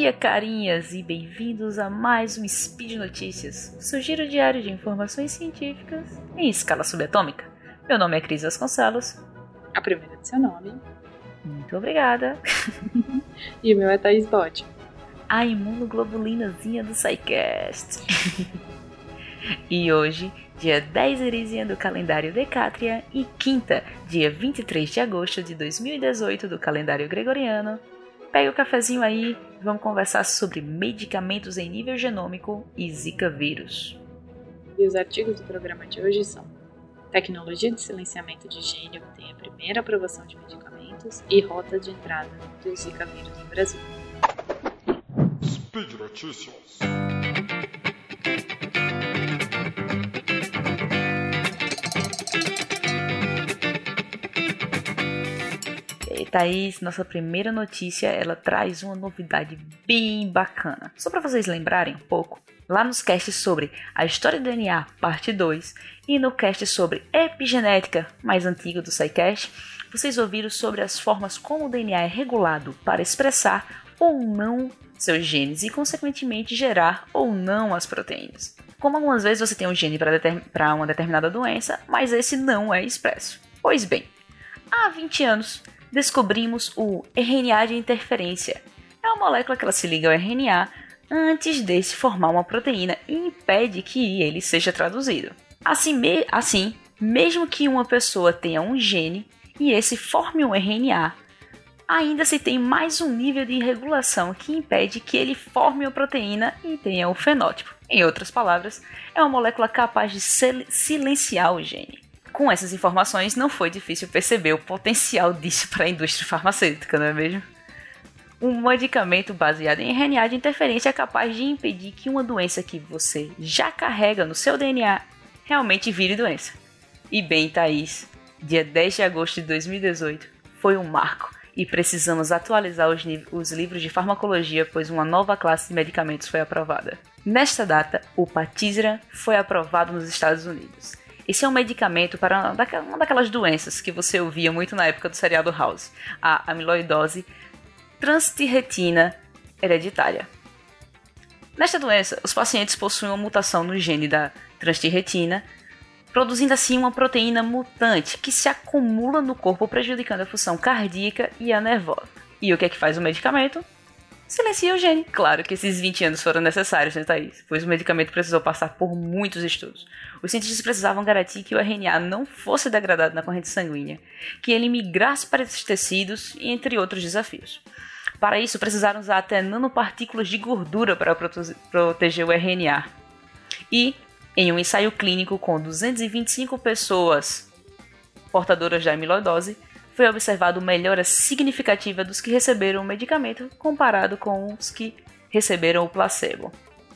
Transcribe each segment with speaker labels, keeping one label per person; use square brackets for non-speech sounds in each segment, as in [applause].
Speaker 1: dia, carinhas, e bem-vindos a mais um Speed Notícias, seu giro diário de informações científicas em escala subatômica. Meu nome é Cris Vasconcelos.
Speaker 2: A primeira do seu nome.
Speaker 1: Muito obrigada. [laughs]
Speaker 2: e o meu é Thaís Bode.
Speaker 1: A imunoglobulinazinha do SciCast. [laughs] e hoje, dia 10 irizinha do calendário Decátria e quinta, dia 23 de agosto de 2018 do calendário Gregoriano, pega o cafezinho aí e vamos conversar sobre medicamentos em nível genômico e Zika vírus.
Speaker 2: E os artigos do programa de hoje são Tecnologia de silenciamento de gene obtém a primeira aprovação de medicamentos e rota de entrada do Zika vírus no Brasil. Speed Notícias.
Speaker 1: Thaís, nossa primeira notícia, ela traz uma novidade bem bacana. Só para vocês lembrarem um pouco, lá nos casts sobre a história do DNA, parte 2, e no cast sobre epigenética, mais antigo do SciCast, vocês ouviram sobre as formas como o DNA é regulado para expressar ou não seus genes e, consequentemente, gerar ou não as proteínas. Como algumas vezes você tem um gene para uma determinada doença, mas esse não é expresso. Pois bem, há 20 anos descobrimos o RNA de interferência. É uma molécula que ela se liga ao RNA antes de se formar uma proteína e impede que ele seja traduzido. Assim, me assim, mesmo que uma pessoa tenha um gene e esse forme um RNA, ainda se tem mais um nível de regulação que impede que ele forme uma proteína e tenha o fenótipo. Em outras palavras, é uma molécula capaz de silenciar o gene. Com essas informações, não foi difícil perceber o potencial disso para a indústria farmacêutica, não é mesmo? Um medicamento baseado em RNA de interferência é capaz de impedir que uma doença que você já carrega no seu DNA realmente vire doença. E bem, Thaís, dia 10 de agosto de 2018 foi um marco e precisamos atualizar os, os, livros de farmacologia, pois uma nova classe de medicamentos foi aprovada. Nesta data, o Patisiran foi aprovado nos Estados Unidos. Esse é um medicamento para uma daquelas doenças que você ouvia muito na época do seriado House, a amiloidose transtirretina hereditária. Nesta doença, os pacientes possuem uma mutação no gene da transtirretina, produzindo assim uma proteína mutante que se acumula no corpo prejudicando a função cardíaca e a nervosa. E o que é que faz o medicamento? Silencia gene. Claro que esses 20 anos foram necessários, né, Thaís? Pois o medicamento precisou passar por muitos estudos. Os cientistas precisavam garantir que o RNA não fosse degradado na corrente sanguínea, que ele migrasse para esses tecidos e entre outros desafios. Para isso, precisaram usar até nanopartículas de gordura para proteger o RNA. E, em um ensaio clínico com 225 pessoas portadoras de amiloidose, foi observado melhora significativa dos que receberam o medicamento comparado com os que receberam o placebo.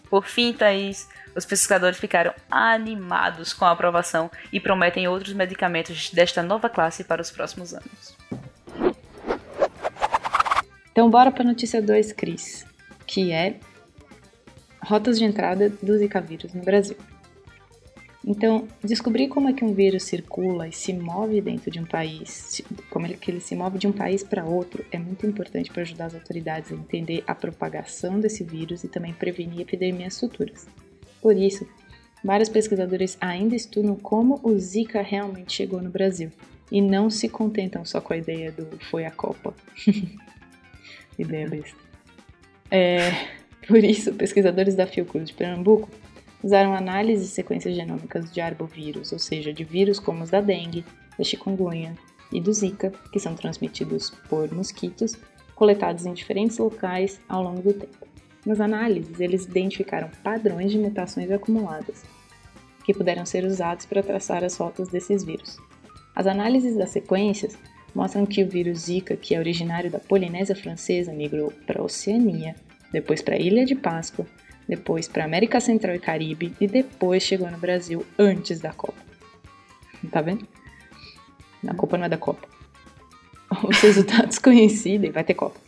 Speaker 1: Por fim, Thaís, os pesquisadores ficaram animados com a aprovação e prometem outros medicamentos desta nova classe para os próximos anos.
Speaker 2: Então, bora para a notícia 2, Cris, que é rotas de entrada do Zika vírus no Brasil. Então, descobrir como é que um vírus circula e se move dentro de um país, como ele, que ele se move de um país para outro, é muito importante para ajudar as autoridades a entender a propagação desse vírus e também prevenir epidemias futuras. Por isso, vários pesquisadores ainda estudam como o Zika realmente chegou no Brasil e não se contentam só com a ideia do foi a Copa. [laughs] ideia besta. É, por isso, pesquisadores da Fiocruz de Pernambuco usaram análises de sequências genômicas de arbovírus, ou seja, de vírus como os da dengue, da chikungunya e do zika, que são transmitidos por mosquitos, coletados em diferentes locais ao longo do tempo. Nas análises, eles identificaram padrões de mutações acumuladas, que puderam ser usados para traçar as rotas desses vírus. As análises das sequências mostram que o vírus Zika, que é originário da Polinésia Francesa, migrou para a Oceania, depois para a Ilha de Páscoa depois para América Central e Caribe e depois chegou no Brasil antes da Copa. Tá vendo? A Copa não é da Copa. [laughs] Os resultados coincidem, vai ter Copa.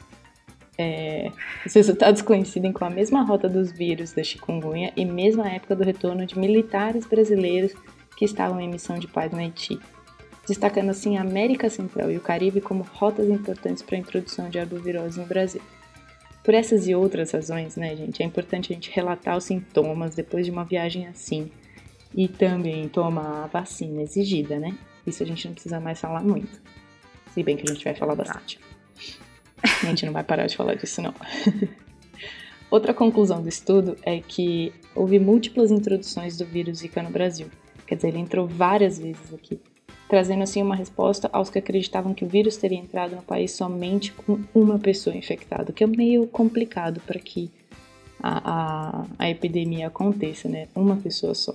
Speaker 2: É, os resultados coincidem com a mesma rota dos vírus da chikungunya e mesma época do retorno de militares brasileiros que estavam em missão de paz no Haiti, destacando assim a América Central e o Caribe como rotas importantes para a introdução de arbovirose no Brasil. Por essas e outras razões, né, gente, é importante a gente relatar os sintomas depois de uma viagem assim. E também tomar a vacina exigida, né? Isso a gente não precisa mais falar muito. Se bem que a gente vai falar bastante. A gente não vai parar de falar disso, não. [laughs] Outra conclusão do estudo é que houve múltiplas introduções do vírus Zika no Brasil. Quer dizer, ele entrou várias vezes aqui, trazendo assim uma resposta aos que acreditavam que o vírus teria entrado no país somente com uma pessoa infectada, o que é meio complicado para que a, a, a, epidemia aconteça, né? Uma pessoa só.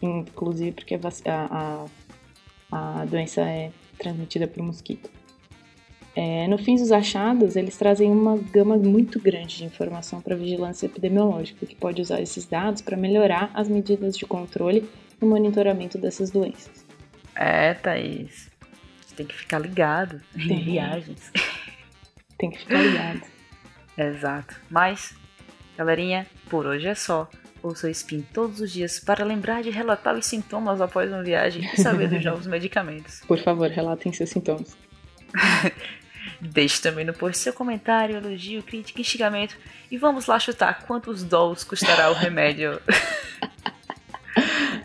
Speaker 2: Inclusive porque a, a, a doença é transmitida por mosquito. É, no fim dos achados, eles trazem uma gama muito grande de informação para a vigilância epidemiológica, que pode usar esses dados para melhorar as medidas de controle e monitoramento dessas doenças.
Speaker 1: É, Thaís. Você tem que ficar ligado em viagens. [laughs]
Speaker 2: Tem que ficar ligado.
Speaker 1: Exato. Mas, galerinha, por hoje é só. Ouça o Spin todos os dias para lembrar de relatar os sintomas após uma viagem e saber dos novos [laughs] medicamentos.
Speaker 2: Por favor, relatem seus sintomas. [laughs]
Speaker 1: Deixe também no post seu comentário, elogio, crítica, instigamento e vamos lá chutar quantos dólares custará o remédio.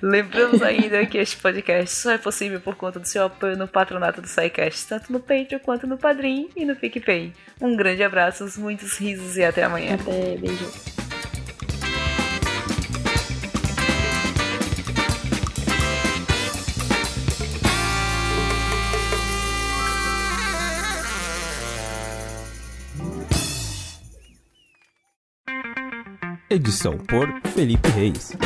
Speaker 1: Lembramos ainda que este podcast só é possível por conta do seu apoio no patronato do SciCast, tanto no Patreon quanto no Padrim e no PicPay. Um grande abraço, muitos risos e até amanhã.
Speaker 2: Até, beijo.
Speaker 3: Edição por Felipe Reis.